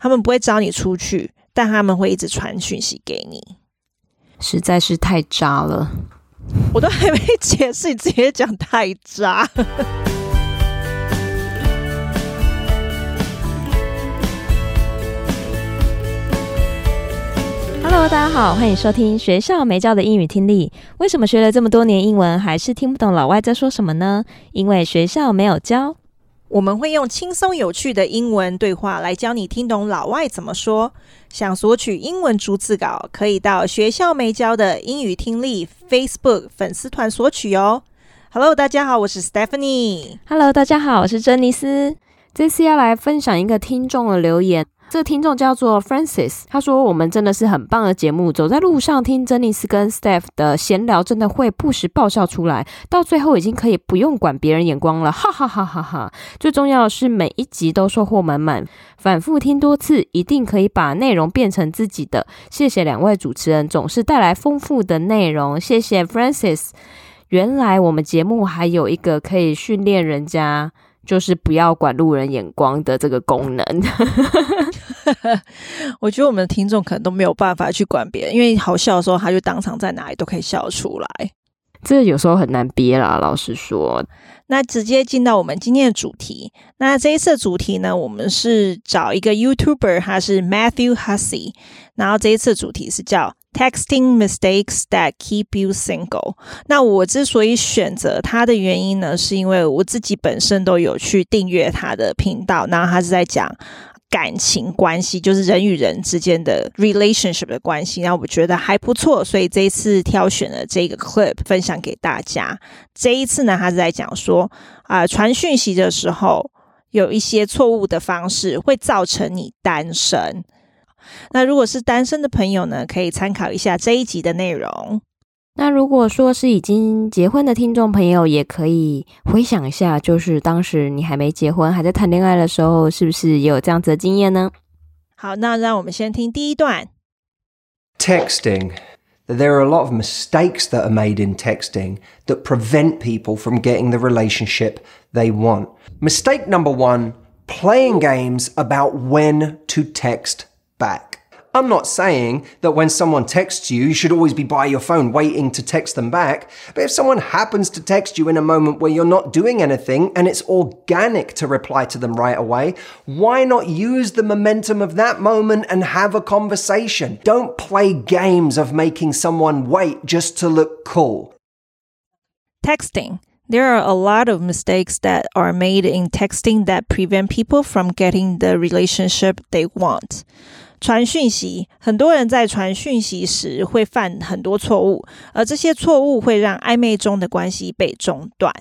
他们不会招你出去，但他们会一直传讯息给你，实在是太渣了。我都还没解释，你直接讲太渣。Hello，大家好，欢迎收听学校没教的英语听力。为什么学了这么多年英文，还是听不懂老外在说什么呢？因为学校没有教。我们会用轻松有趣的英文对话来教你听懂老外怎么说。想索取英文逐字稿，可以到学校没教的英语听力 Facebook 粉丝团索取哦。Hello，大家好，我是 Stephanie。Hello，大家好，我是珍妮斯。这次要来分享一个听众的留言。这个听众叫做 Francis，他说：“我们真的是很棒的节目，走在路上听珍妮斯跟 Steph 的闲聊，真的会不时爆笑出来，到最后已经可以不用管别人眼光了，哈哈哈哈哈！最重要的是每一集都收获满满，反复听多次，一定可以把内容变成自己的。谢谢两位主持人，总是带来丰富的内容。谢谢 Francis。原来我们节目还有一个可以训练人家。”就是不要管路人眼光的这个功能。我觉得我们的听众可能都没有办法去管别人，因为好笑的时候，他就当场在哪里都可以笑出来。这有时候很难憋啦，老实说。那直接进到我们今天的主题。那这一次的主题呢，我们是找一个 YouTuber，他是 Matthew Hussey。然后这一次的主题是叫。Texting mistakes that keep you single。那我之所以选择他的原因呢，是因为我自己本身都有去订阅他的频道，然后他是在讲感情关系，就是人与人之间的 relationship 的关系，然后我觉得还不错，所以这一次挑选了这个 clip 分享给大家。这一次呢，他是在讲说啊，传讯息的时候有一些错误的方式会造成你单身。那如果是单身的朋友呢，可以参考一下这一集的内容。那如果说是已经结婚的听众朋友，也可以回想一下，就是当时你还没结婚，还在谈恋爱的时候，是不是也有这样子的经验呢？好，那让我们先听第一段。Texting. There are a lot of mistakes that are made in texting that prevent people from getting the relationship they want. Mistake number one, playing games about when to text back. I'm not saying that when someone texts you, you should always be by your phone waiting to text them back. But if someone happens to text you in a moment where you're not doing anything and it's organic to reply to them right away, why not use the momentum of that moment and have a conversation? Don't play games of making someone wait just to look cool. Texting. There are a lot of mistakes that are made in texting that prevent people from getting the relationship they want. 传讯息，很多人在传讯息时会犯很多错误，而这些错误会让暧昧中的关系被中断。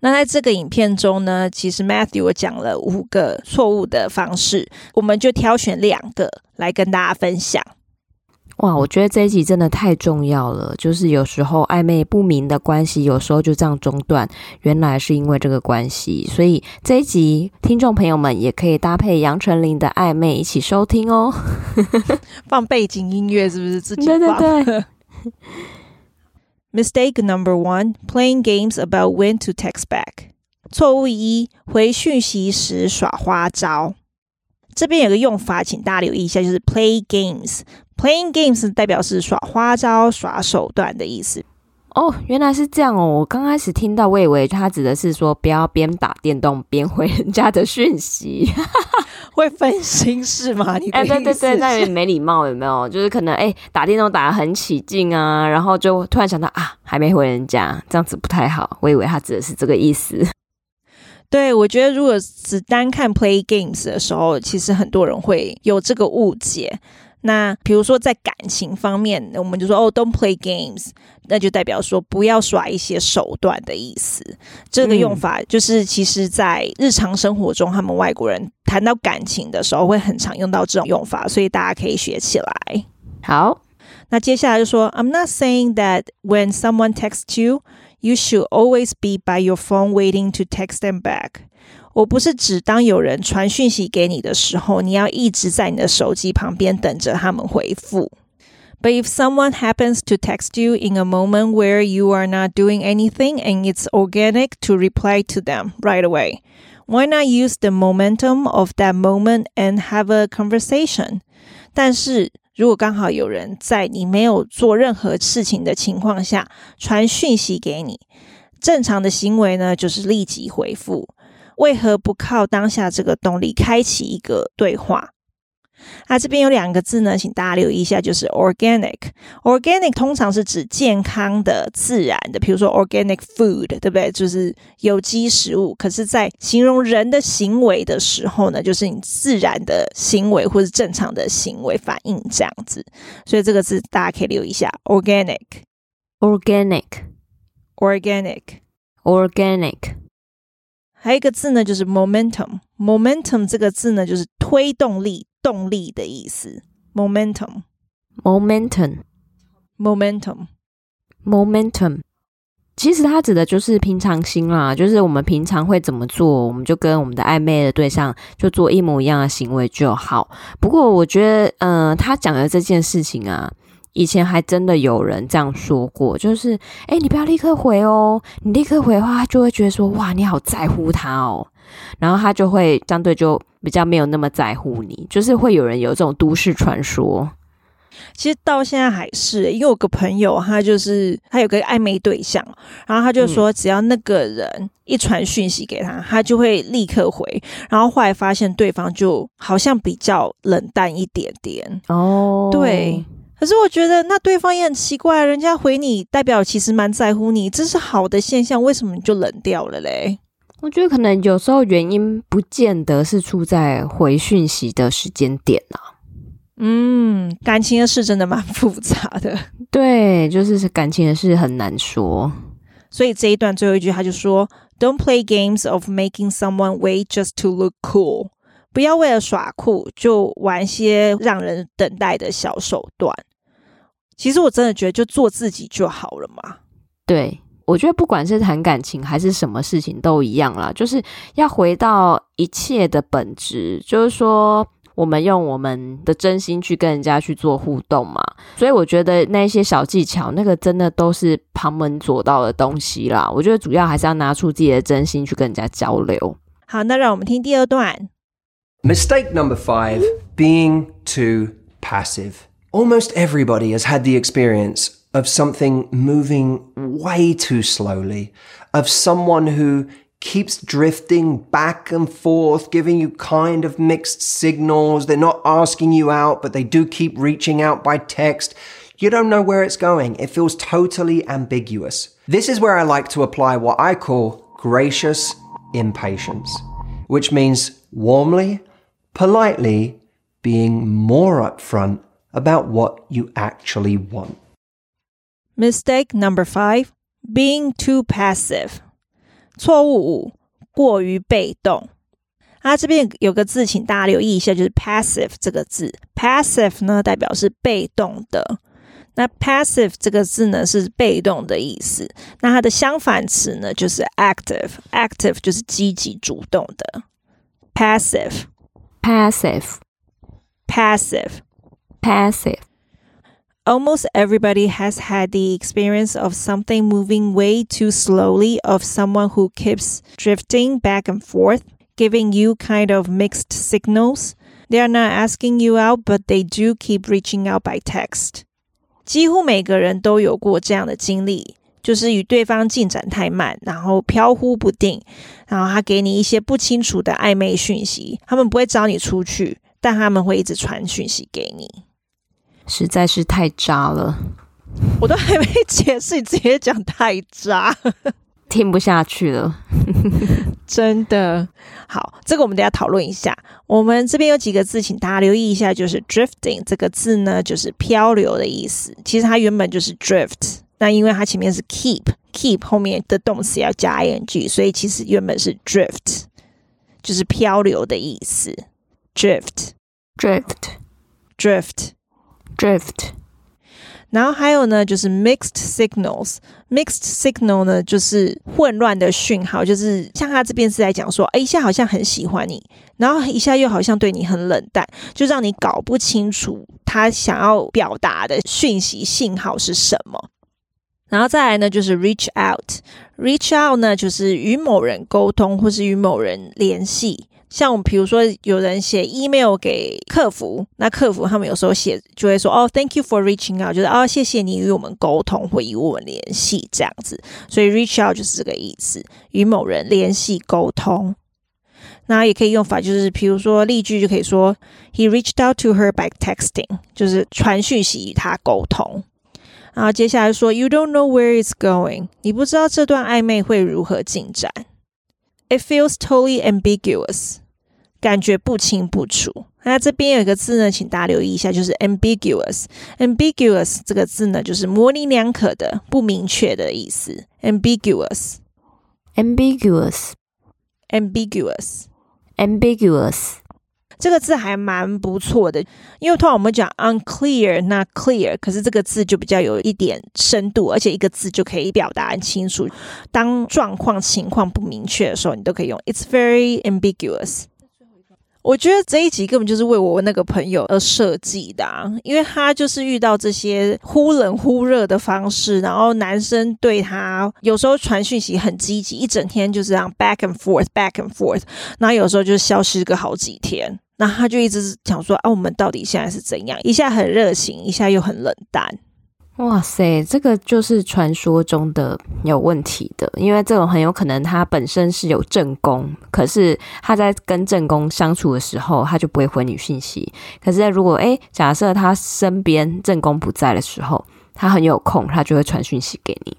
那在这个影片中呢，其实 Matthew 讲了五个错误的方式，我们就挑选两个来跟大家分享。哇，我觉得这一集真的太重要了。就是有时候暧昧不明的关系，有时候就这样中断，原来是因为这个关系。所以这一集听众朋友们也可以搭配杨丞琳的《暧昧》一起收听哦。放背景音乐是不是自己放？对对对。Mistake number one: playing games about when to text back。错误一：回讯息时耍花招。这边有个用法，请大家留意一下，就是 play games。Playing games 代表是耍花招、耍手段的意思。哦，原来是这样哦！我刚开始听到，我以为他指的是说不要边打电动边回人家的讯息，会分心是吗？你哎、欸，对对对，那有点没礼貌，有没有？就是可能哎、欸，打电动打得很起劲啊，然后就突然想到啊，还没回人家，这样子不太好。我以为他指的是这个意思。对，我觉得如果只单看 play games 的时候，其实很多人会有这个误解。那比如说在感情方面，我们就说哦，don't play games，那就代表说不要耍一些手段的意思。这个用法就是其实在日常生活中，他们外国人谈到感情的时候会很常用到这种用法，所以大家可以学起来。好，那接下来就说，I'm not saying that when someone texts you, you should always be by your phone waiting to text them back. 我不是指当有人传讯息给你的时候，你要一直在你的手机旁边等着他们回复。But if someone happens to text you in a moment where you are not doing anything and it's organic to reply to them right away， Why not use the momentum of that moment and have a conversation？但是如果刚好有人在你没有做任何事情的情况下传讯息给你，正常的行为呢，就是立即回复。 为何不靠当下这个动力开启一个对话？啊，这边有两个字呢，请大家留意一下，就是 organic。organic 通常是指健康的、自然的，比如说 organic food，对不对？就是有机食物。可是，在形容人的行为的时候呢，就是你自然的行为或是正常的行为反应这样子。所以这个字大家可以留意一下：organic，organic，organic，organic。还有一个字呢，就是 momentum。momentum 这个字呢，就是推动力、动力的意思。momentum，momentum，momentum，momentum。其实它指的就是平常心啦，就是我们平常会怎么做，我们就跟我们的暧昧的对象就做一模一样的行为就好。不过我觉得，嗯、呃，他讲的这件事情啊。以前还真的有人这样说过，就是，哎，你不要立刻回哦，你立刻回的话，他就会觉得说，哇，你好在乎他哦，然后他就会相对就比较没有那么在乎你，就是会有人有这种都市传说。其实到现在还是，因为我有个朋友，他就是他有个暧昧对象，然后他就说，只要那个人一传讯息给他，他就会立刻回，然后后来发现对方就好像比较冷淡一点点哦，对。可是我觉得那对方也很奇怪，人家回你代表其实蛮在乎你，这是好的现象，为什么你就冷掉了嘞？我觉得可能有时候原因不见得是出在回讯息的时间点啊。嗯，感情的事真的蛮复杂的，对，就是感情的事很难说。所以这一段最后一句他就说：“Don't play games of making someone wait just to look cool。”不要为了耍酷就玩些让人等待的小手段。其实我真的觉得，就做自己就好了嘛。对，我觉得不管是谈感情还是什么事情都一样啦，就是要回到一切的本质，就是说我们用我们的真心去跟人家去做互动嘛。所以我觉得那些小技巧，那个真的都是旁门左道的东西啦。我觉得主要还是要拿出自己的真心去跟人家交流。好，那让我们听第二段。Mistake number five being too passive. Almost everybody has had the experience of something moving way too slowly, of someone who keeps drifting back and forth, giving you kind of mixed signals. They're not asking you out, but they do keep reaching out by text. You don't know where it's going. It feels totally ambiguous. This is where I like to apply what I call gracious impatience, which means warmly politely being more upfront about what you actually want. Mistake number five, being too passive. 错误五，过于被动。啊，这边有个字，请大家留意一下，就是 passive 这个字。passive 呢，代表是被动的。那 passive 这个字呢，是被动的意思。那它的相反词呢，就是 active。active 就是积极主动的。passive。 Passive, passive, passive. Almost everybody has had the experience of something moving way too slowly, of someone who keeps drifting back and forth, giving you kind of mixed signals. They are not asking you out, but they do keep reaching out by text. 几乎每个人都有过这样的经历。 就是与对方进展太慢，然后飘忽不定，然后他给你一些不清楚的暧昧讯息。他们不会找你出去，但他们会一直传讯息给你。实在是太渣了，我都还没解释，你直接讲太渣，听不下去了。真的好，这个我们等下讨论一下。我们这边有几个字，请大家留意一下，就是 drifting 这个字呢，就是漂流的意思。其实它原本就是 drift。那因为它前面是 keep，keep 后面的动词要加 ing，所以其实原本是 drift，就是漂流的意思。drift，drift，drift，drift。然后还有呢，就是 mixed signals，mixed signal 呢就是混乱的讯号，就是像他这边是在讲说，哎，一下好像很喜欢你，然后一下又好像对你很冷淡，就让你搞不清楚他想要表达的讯息信号是什么。然后再来呢，就是 reach out。reach out 呢，就是与某人沟通或是与某人联系。像我们比如说有人写 email 给客服，那客服他们有时候写就会说哦，thank you for reaching out，就是哦，谢谢你与我们沟通或与我们联系这样子。所以 reach out 就是这个意思，与某人联系沟通。那也可以用法，就是比如说例句就可以说 he reached out to her by texting，就是传讯息与他沟通。然后接下来说，You don't know where it's going，你不知道这段暧昧会如何进展。It feels totally ambiguous，感觉不清不楚。那这边有一个字呢，请大家留意一下，就是 ambiguous。ambiguous 这个字呢，就是模棱两可的、不明确的意思。ambiguous，ambiguous，ambiguous。这个字还蛮不错的，因为通常我们讲 unclear，那 clear，可是这个字就比较有一点深度，而且一个字就可以表达很清楚。当状况情况不明确的时候，你都可以用 It's very ambiguous。我觉得这一集根本就是为我那个朋友而设计的啊，因为他就是遇到这些忽冷忽热的方式，然后男生对他有时候传讯息很积极，一整天就这样 back and forth，back and forth，然后有时候就消失个好几天。那他就一直想说啊，我们到底现在是怎样？一下很热情，一下又很冷淡。哇塞，这个就是传说中的有问题的，因为这种很有可能他本身是有正宫，可是他在跟正宫相处的时候，他就不会回你讯息。可是如果诶，假设他身边正宫不在的时候，他很有空，他就会传讯息给你。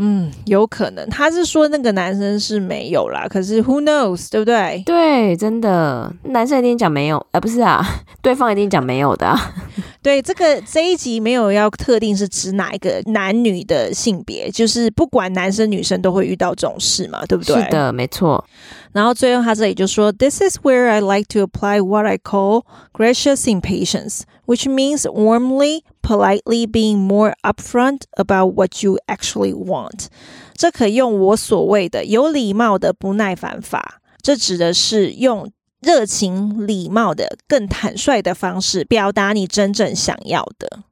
嗯，有可能他是说那个男生是没有啦，可是 who knows，对不对？对，真的，男生一定讲没有，呃，不是啊，对方一定讲没有的啊。对，这个这一集没有要特定是指哪一个男女的性别，就是不管男生女生都会遇到这种事嘛，对不对？是的，没错。然后最后他这里就说，This is where I like to apply what I call gracious impatience, which means warmly, politely being more upfront about what you actually want。这可用我所谓的有礼貌的不耐烦法，这指的是用热情、礼貌的、更坦率的方式表达你真正想要的。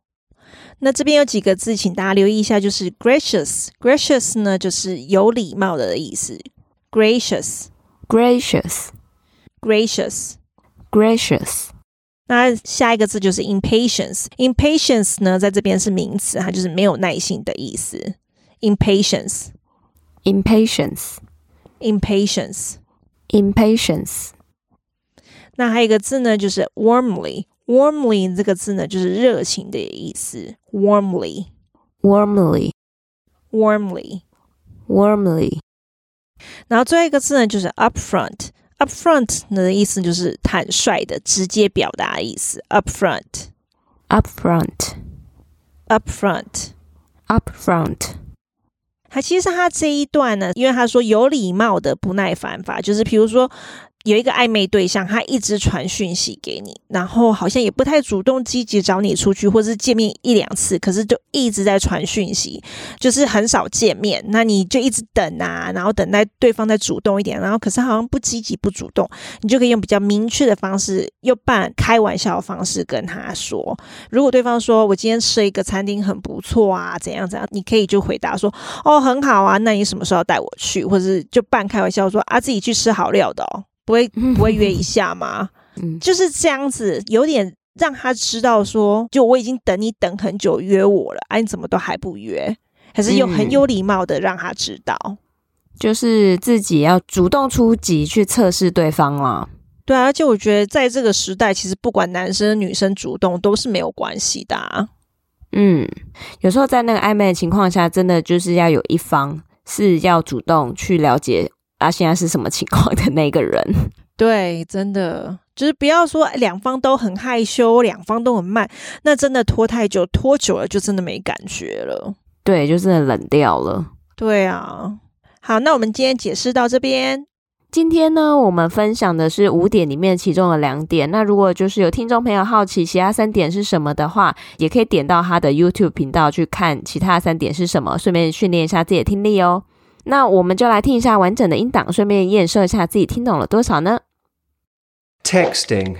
那这边有几个字，请大家留意一下，就是 gracious。gracious 呢，就是有礼貌的意思。gracious。 Gracious, gracious, gracious。那下一个字就是 impatience。impatience 呢，在这边是名词，它就是没有耐心的意思。impatience, impatience, impatience, impatience。那还有一个字呢，就是 warmly。warmly 这个字呢，就是热情的意思。warmly, warmly, warmly, warmly。然后最后一个字呢，就是 upfront。 Upfront 的意思就是坦率的、直接表达的意思。upfront，upfront，upfront upfront。它其实它这一段呢，因为他说有礼貌的不耐烦法，就是比如说。有一个暧昧对象，他一直传讯息给你，然后好像也不太主动积极找你出去，或是见面一两次，可是就一直在传讯息，就是很少见面。那你就一直等啊，然后等待对方再主动一点，然后可是好像不积极不主动，你就可以用比较明确的方式，又半开玩笑的方式跟他说。如果对方说我今天吃一个餐厅很不错啊，怎样怎样，你可以就回答说哦很好啊，那你什么时候要带我去？或者是就半开玩笑说啊自己去吃好料的哦。不会 不会约一下吗？嗯，就是这样子，有点让他知道说，就我已经等你等很久约我了，哎、啊，你怎么都还不约？还是有很有礼貌的让他知道，嗯、就是自己要主动出击去测试对方啊。对啊，而且我觉得在这个时代，其实不管男生女生主动都是没有关系的啊。嗯，有时候在那个暧昧的情况下，真的就是要有一方是要主动去了解。啊，现在是什么情况的那个人？对，真的就是不要说两方都很害羞，两方都很慢，那真的拖太久，拖久了就真的没感觉了。对，就真的冷掉了。对啊，好，那我们今天解释到这边。今天呢，我们分享的是五点里面其中的两点。那如果就是有听众朋友好奇其他三点是什么的话，也可以点到他的 YouTube 频道去看其他三点是什么，顺便训练一下自己的听力哦。那我们就来听一下完整的音档，顺便验收一下自己听懂了多少呢？Texting.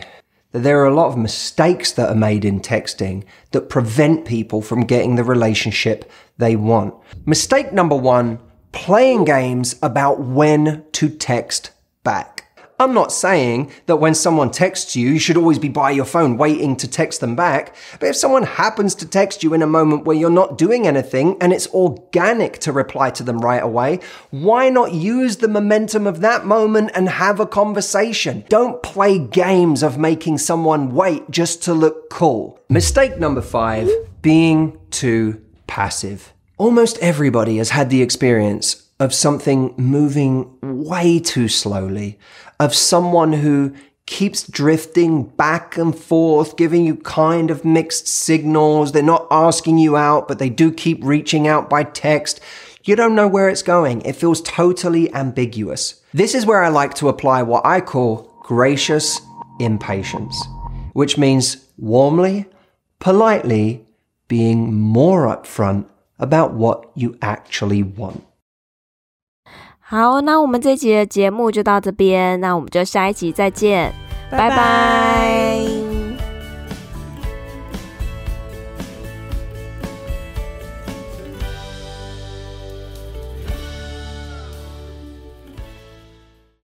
that there are a lot of mistakes that are made in texting that prevent people from getting the relationship they want. Mistake number one, playing games about when to text back. I'm not saying that when someone texts you, you should always be by your phone waiting to text them back. But if someone happens to text you in a moment where you're not doing anything and it's organic to reply to them right away, why not use the momentum of that moment and have a conversation? Don't play games of making someone wait just to look cool. Mistake number five, being too passive. Almost everybody has had the experience of something moving way too slowly, of someone who keeps drifting back and forth, giving you kind of mixed signals. They're not asking you out, but they do keep reaching out by text. You don't know where it's going. It feels totally ambiguous. This is where I like to apply what I call gracious impatience, which means warmly, politely being more upfront about what you actually want. 好，那我们这集的节目就到这边，那我们就下一集再见，拜拜。拜拜。